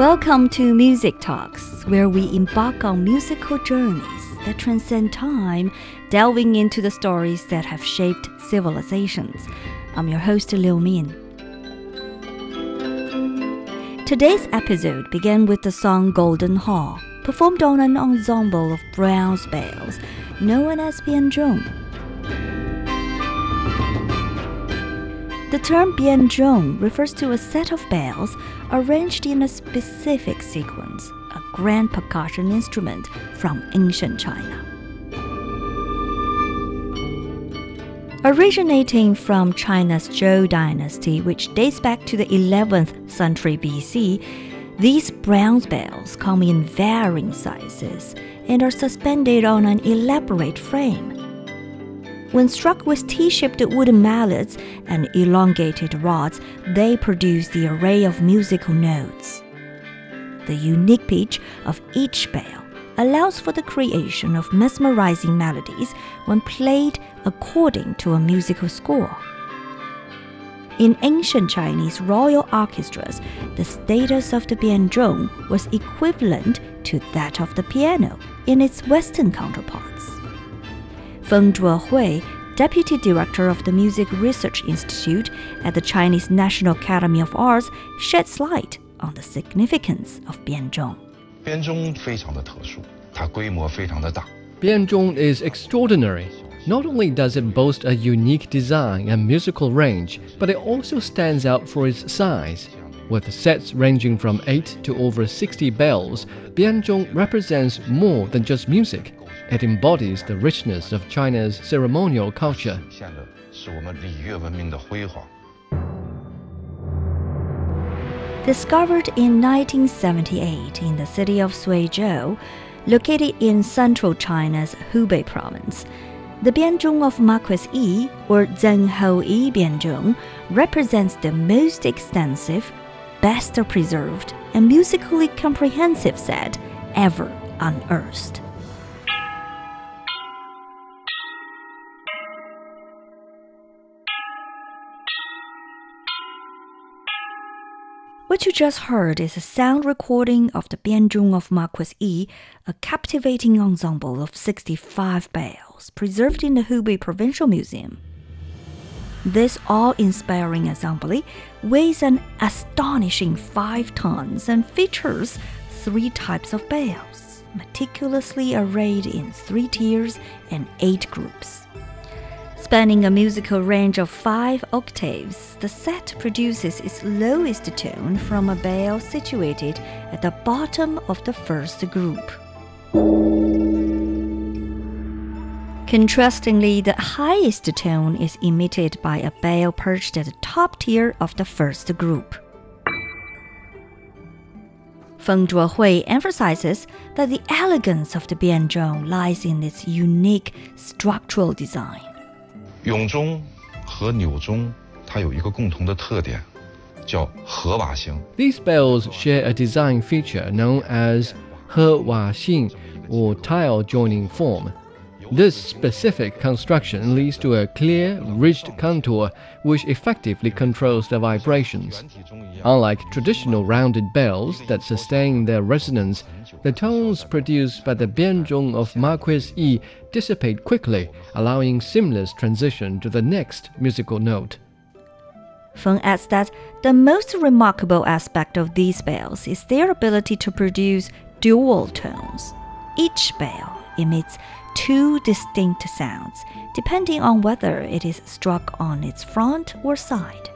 Welcome to Music Talks, where we embark on musical journeys that transcend time, delving into the stories that have shaped civilizations. I'm your host, Liu Min. Today's episode began with the song Golden Hall, performed on an ensemble of bronze bells known as bianzhong. The term bianzhong refers to a set of bells arranged in a specific sequence, a grand percussion instrument from ancient China. Originating from China's Zhou dynasty, which dates back to the 11th century BC, these bronze bells come in varying sizes and are suspended on an elaborate frame. When struck with T-shaped wooden mallets and elongated rods, they produce the array of musical notes. The unique pitch of each bell allows for the creation of mesmerizing melodies when played according to a musical score. In ancient Chinese royal orchestras, the status of the bianzhong was equivalent to that of the piano in its Western counterparts. Feng Zhuohui, deputy director of the Music Research Institute at the Chinese National Academy of Arts, sheds light on the significance of bianzhong. Bianzhong is extraordinary. Not only does it boast a unique design and musical range, but it also stands out for its size. With sets ranging from 8 to over 60 bells, Bianzhong represents more than just music. It embodies the richness of China's ceremonial culture. Discovered in 1978 in the city of Suizhou, located in central China's Hubei province, the Bianzhong of Marquis Yi, or Zenghou Yi Bianzhong, represents the most extensive, best preserved, and musically comprehensive set ever unearthed. What you just heard is a sound recording of the Bianzhong of Marquis Yi, a captivating ensemble of 65 bells preserved in the Hubei Provincial Museum. This awe-inspiring ensemble weighs an astonishing 5 tons and features three types of bells, meticulously arrayed in three tiers and eight groups. Spanning a musical range of five octaves, the set produces its lowest tone from a bell situated at the bottom of the first group. Contrastingly, the highest tone is emitted by a bell perched at the top tier of the first group. Feng Zhuohui emphasizes that the elegance of the bianzhong lies in its unique structural design. 永钟和纽钟它有一个共同的特点，叫合瓦型。These bells share a design feature known as 和瓦型 or tile joining form. This specific construction leads to a clear, ridged contour which effectively controls the vibrations. Unlike traditional rounded bells that sustain their resonance, the tones produced by the bianzhong of Marquis Yi dissipate quickly, allowing seamless transition to the next musical note. Feng adds that the most remarkable aspect of these bells is their ability to produce dual tones. Each bell emits two distinct sounds, depending on whether it is struck on its front or side.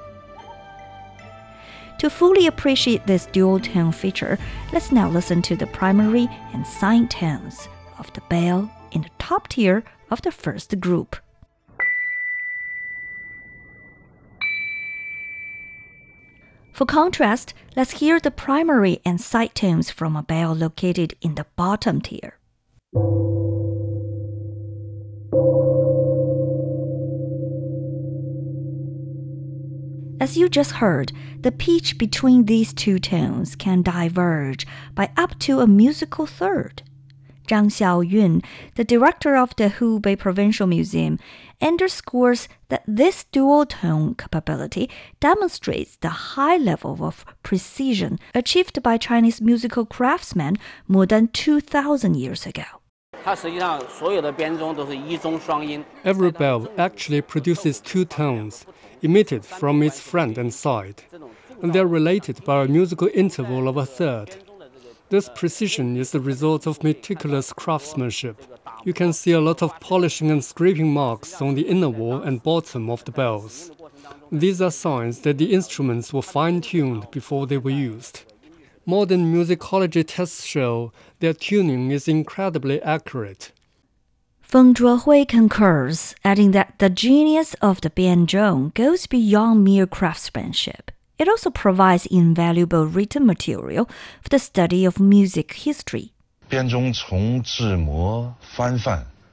To fully appreciate this dual tone feature, let's now listen to the primary and side tones of the bell in the top tier of the first group. For contrast, let's hear the primary and side tones from a bell located in the bottom tier. As you just heard, the pitch between these two tones can diverge by up to a musical third. Zhang Xiaoyun, the director of the Hubei Provincial Museum, underscores that this dual tone capability demonstrates the high level of precision achieved by Chinese musical craftsmen more than 2,000 years ago. Every bell actually produces two tones, emitted from its front and side, and they are related by a musical interval of a third. This precision is the result of meticulous craftsmanship. You can see a lot of polishing and scraping marks on the inner wall and bottom of the bells. These are signs that the instruments were fine tuned before they were used. Modern musicology tests show their tuning is incredibly accurate. Feng Zhuohui concurs, adding that the genius of the bianzhong goes beyond mere craftsmanship. It also provides invaluable written material for the study of music history.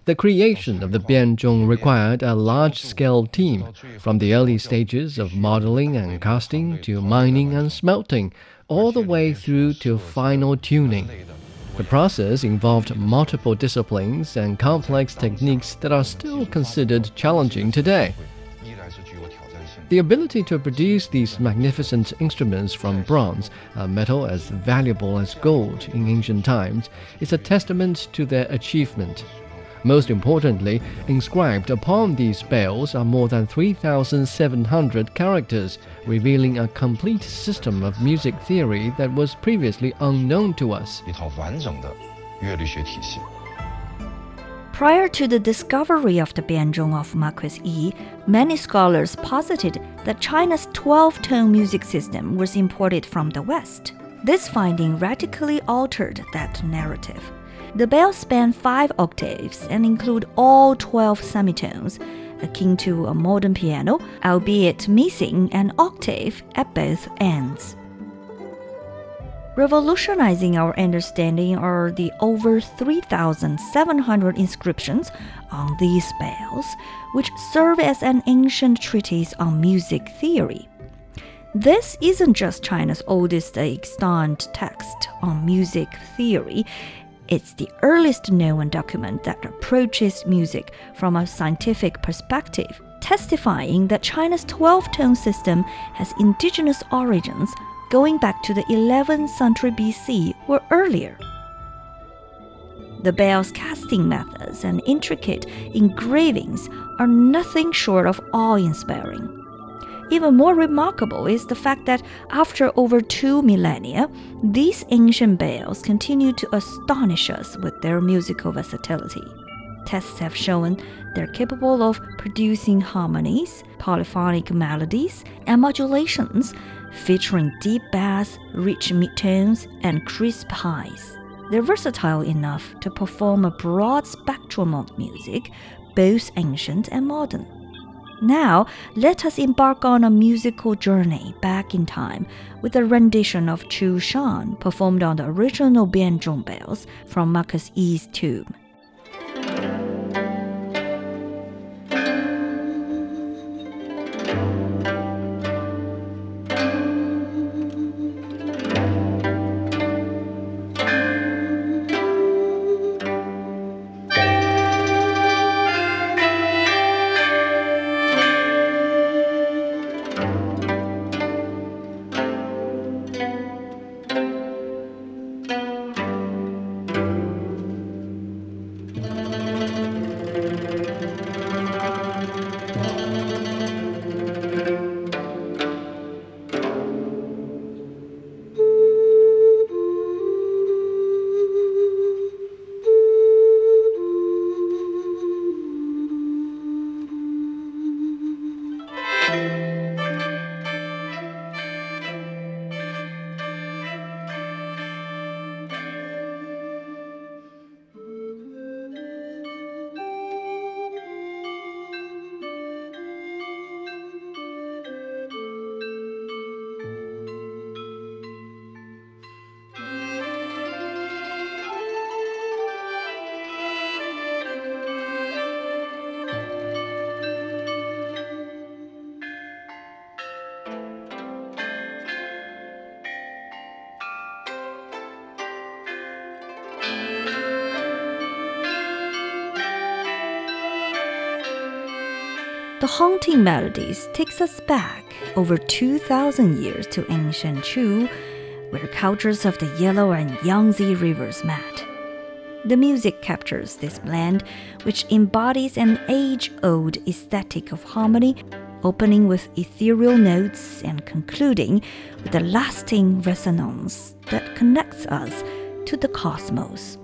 The creation of the bianzhong required a large-scale team, from the early stages of modeling and casting to mining and smelting, all the way through to final tuning. The process involved multiple disciplines and complex techniques that are still considered challenging today. The ability to produce these magnificent instruments from bronze, a metal as valuable as gold in ancient times, is a testament to their achievement. Most importantly, inscribed upon these bells are more than 3,700 characters, revealing a complete system of music theory that was previously unknown to us. Prior to the discovery of the Bianzhong of Marquis Yi, many scholars posited that China's 12 tone music system was imported from the West. This finding radically altered that narrative. The bells span five octaves and include all 12 semitones, akin to a modern piano, albeit missing an octave at both ends. Revolutionizing our understanding are the over 3,700 inscriptions on these bells, which serve as an ancient treatise on music theory. This isn't just China's oldest extant text on music theory, it's the earliest known document that approaches music from a scientific perspective, testifying that China's 12 tone system has indigenous origins going back to the 11th century BC or earlier. The bell's casting methods and intricate engravings are nothing short of awe inspiring. Even more remarkable is the fact that after over two millennia, these ancient bells continue to astonish us with their musical versatility. Tests have shown they're capable of producing harmonies, polyphonic melodies, and modulations featuring deep bass, rich midtones, and crisp highs. They're versatile enough to perform a broad spectrum of music, both ancient and modern. Now, let us embark on a musical journey back in time with a rendition of Chu Shang performed on the original Bianzhong bells from Marquis Yi's tomb. The haunting melodies takes us back over 2,000 years to ancient Chu, where cultures of the Yellow and Yangtze rivers met. The music captures this blend, which embodies an age old aesthetic of harmony, opening with ethereal notes and concluding with a lasting resonance that connects us to the cosmos.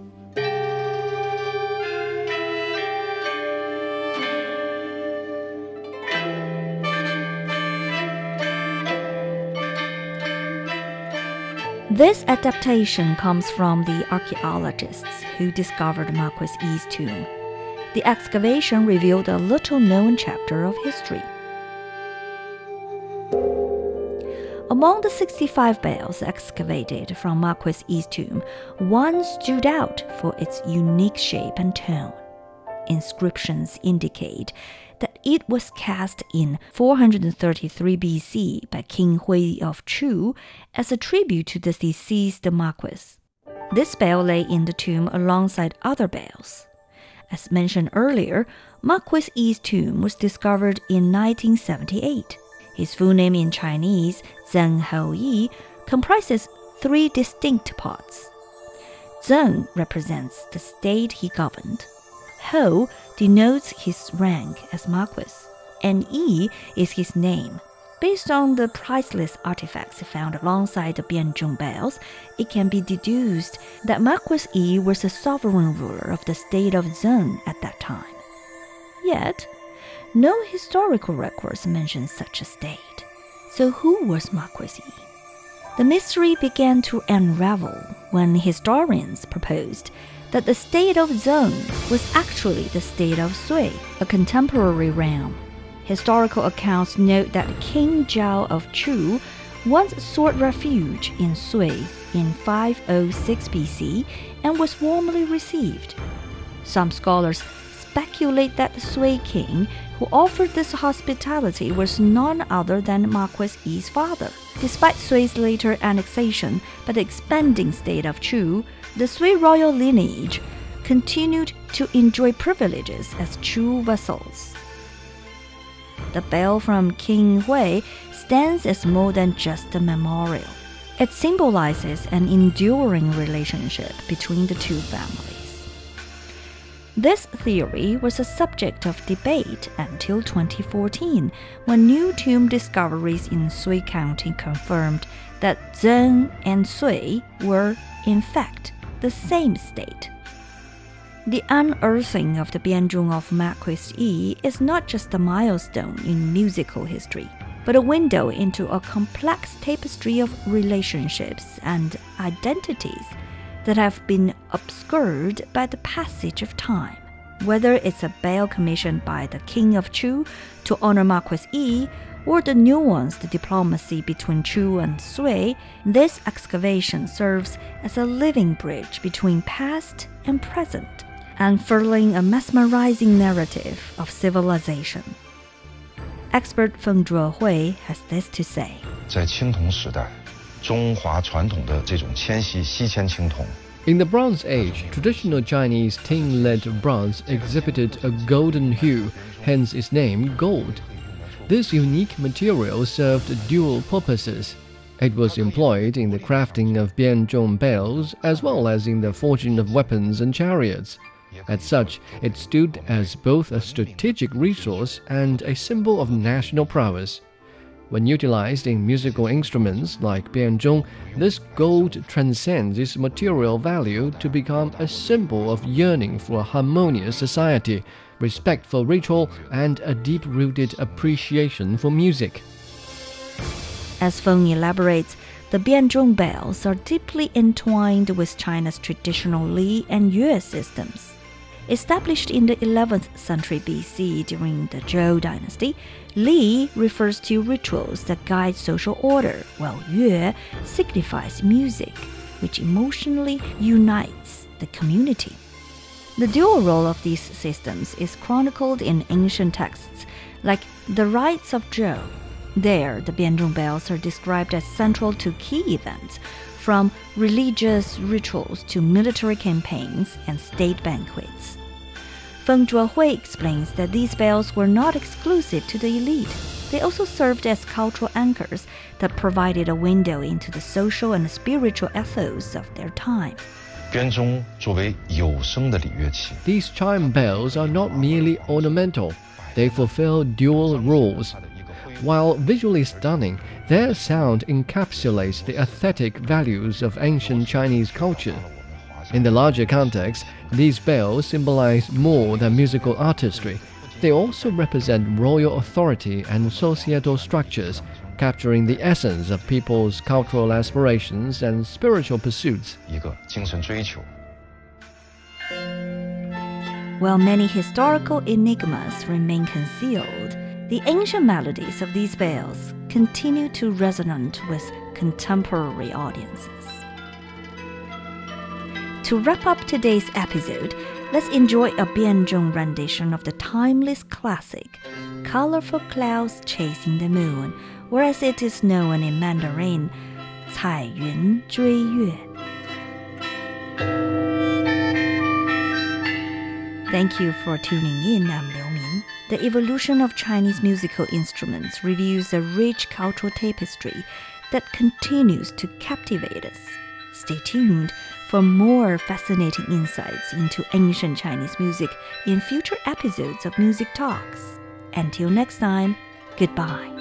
This adaptation comes from the archaeologists who discovered Marquis Yi's tomb. The excavation revealed a little known chapter of history. Among the 65 bells excavated from Marquis Yi's tomb, one stood out for its unique shape and tone. Inscriptions indicate it was cast in 433 BC by King Hui of Chu as a tribute to the deceased Marquis. This bell lay in the tomb alongside other bells. As mentioned earlier, Marquis Yi's tomb was discovered in 1978. His full name in Chinese, Zeng Houyi, comprises three distinct parts. Zeng represents the state he governed. Hou denotes his rank as Marquis, and Yi is his name. Based on the priceless artifacts found alongside the Bianzhong bells, it can be deduced that Marquis Yi was the sovereign ruler of the state of Zeng at that time. Yet, no historical records mention such a state. So, who was Marquis Yi? The mystery began to unravel when historians proposed that the state of Zeng was actually the state of Sui, a contemporary realm. Historical accounts note that King Zhao of Chu once sought refuge in Sui in 506 BC and was warmly received. Some scholars speculate that the Sui king who offered this hospitality was none other than Marquis Yi's father. Despite Sui's later annexation by the expanding state of Chu, the Sui royal lineage continued to enjoy privileges as Chu vassals. The bell from King Hui stands as more than just a memorial. It symbolizes an enduring relationship between the two families. This theory was a subject of debate until 2014, when new tomb discoveries in Sui County confirmed that Zeng and Sui were, in fact, the same state. The unearthing of the Bianzhong of Marquis Yi is not just a milestone in musical history, but a window into a complex tapestry of relationships and identities that have been obscured by the passage of time whether it's a bell commissioned by the King of Chu to honor Marquis Yi or the nuanced diplomacy between Chu and Sui, this excavation serves as a living bridge between past and present, unfurling a mesmerizing narrative of civilization. Expert Feng Zhuohui has this to say. 在青铜时代，中华传统的这种迁徙锡铅青铜。In the Bronze Age, traditional Chinese tin-lead bronze exhibited a golden hue, hence its name gold. This unique material served dual purposes. It was employed in the crafting of Bianzhong bells as well as in the forging of weapons and chariots. As such, it stood as both a strategic resource and a symbol of national prowess. When utilized in musical instruments like bianzhong, this gold transcends its material value to become a symbol of yearning for a harmonious society respect for ritual, and a deep rooted appreciation for music. As Feng elaborates, the Bianzhong bells are deeply entwined with China's traditional Li and Yue systems. Established in the 11th century BC during the Zhou dynasty, Li refers to rituals that guide social order, while Yue signifies music, which emotionally unites the community. The dual role of these systems is chronicled in ancient texts, like the Rites of Zhou. There, the Bianzhong bells are described as central to key events, from religious rituals to military campaigns and state banquets. Feng Zhuohui explains that these bells were not exclusive to the elite. They also served as cultural anchors that provided a window into the social and spiritual ethos of their time. These chime bells are not merely ornamental, they fulfill dual roles. While visually stunning, their sound encapsulates the aesthetic values of ancient Chinese culture. In the larger context, these bells symbolize more than musical artistry. They also represent royal authority and societal structures, capturing the essence of people's cultural aspirations and spiritual pursuits. While many historical enigmas remain concealed, the ancient melodies of these bells continue to resonate with contemporary audiences. To wrap up today's episode, let's enjoy a Bianzhong rendition of the timeless classic, Colorful Clouds Chasing the Moon, or as it is known in Mandarin, 彩云追月. Thank you for tuning in. I'm Liu Min. The evolution of Chinese musical instruments reveals a rich cultural tapestry that continues to captivate us. Stay tuned for more fascinating insights into ancient Chinese music in future episodes of Music Talks. Until next time, goodbye.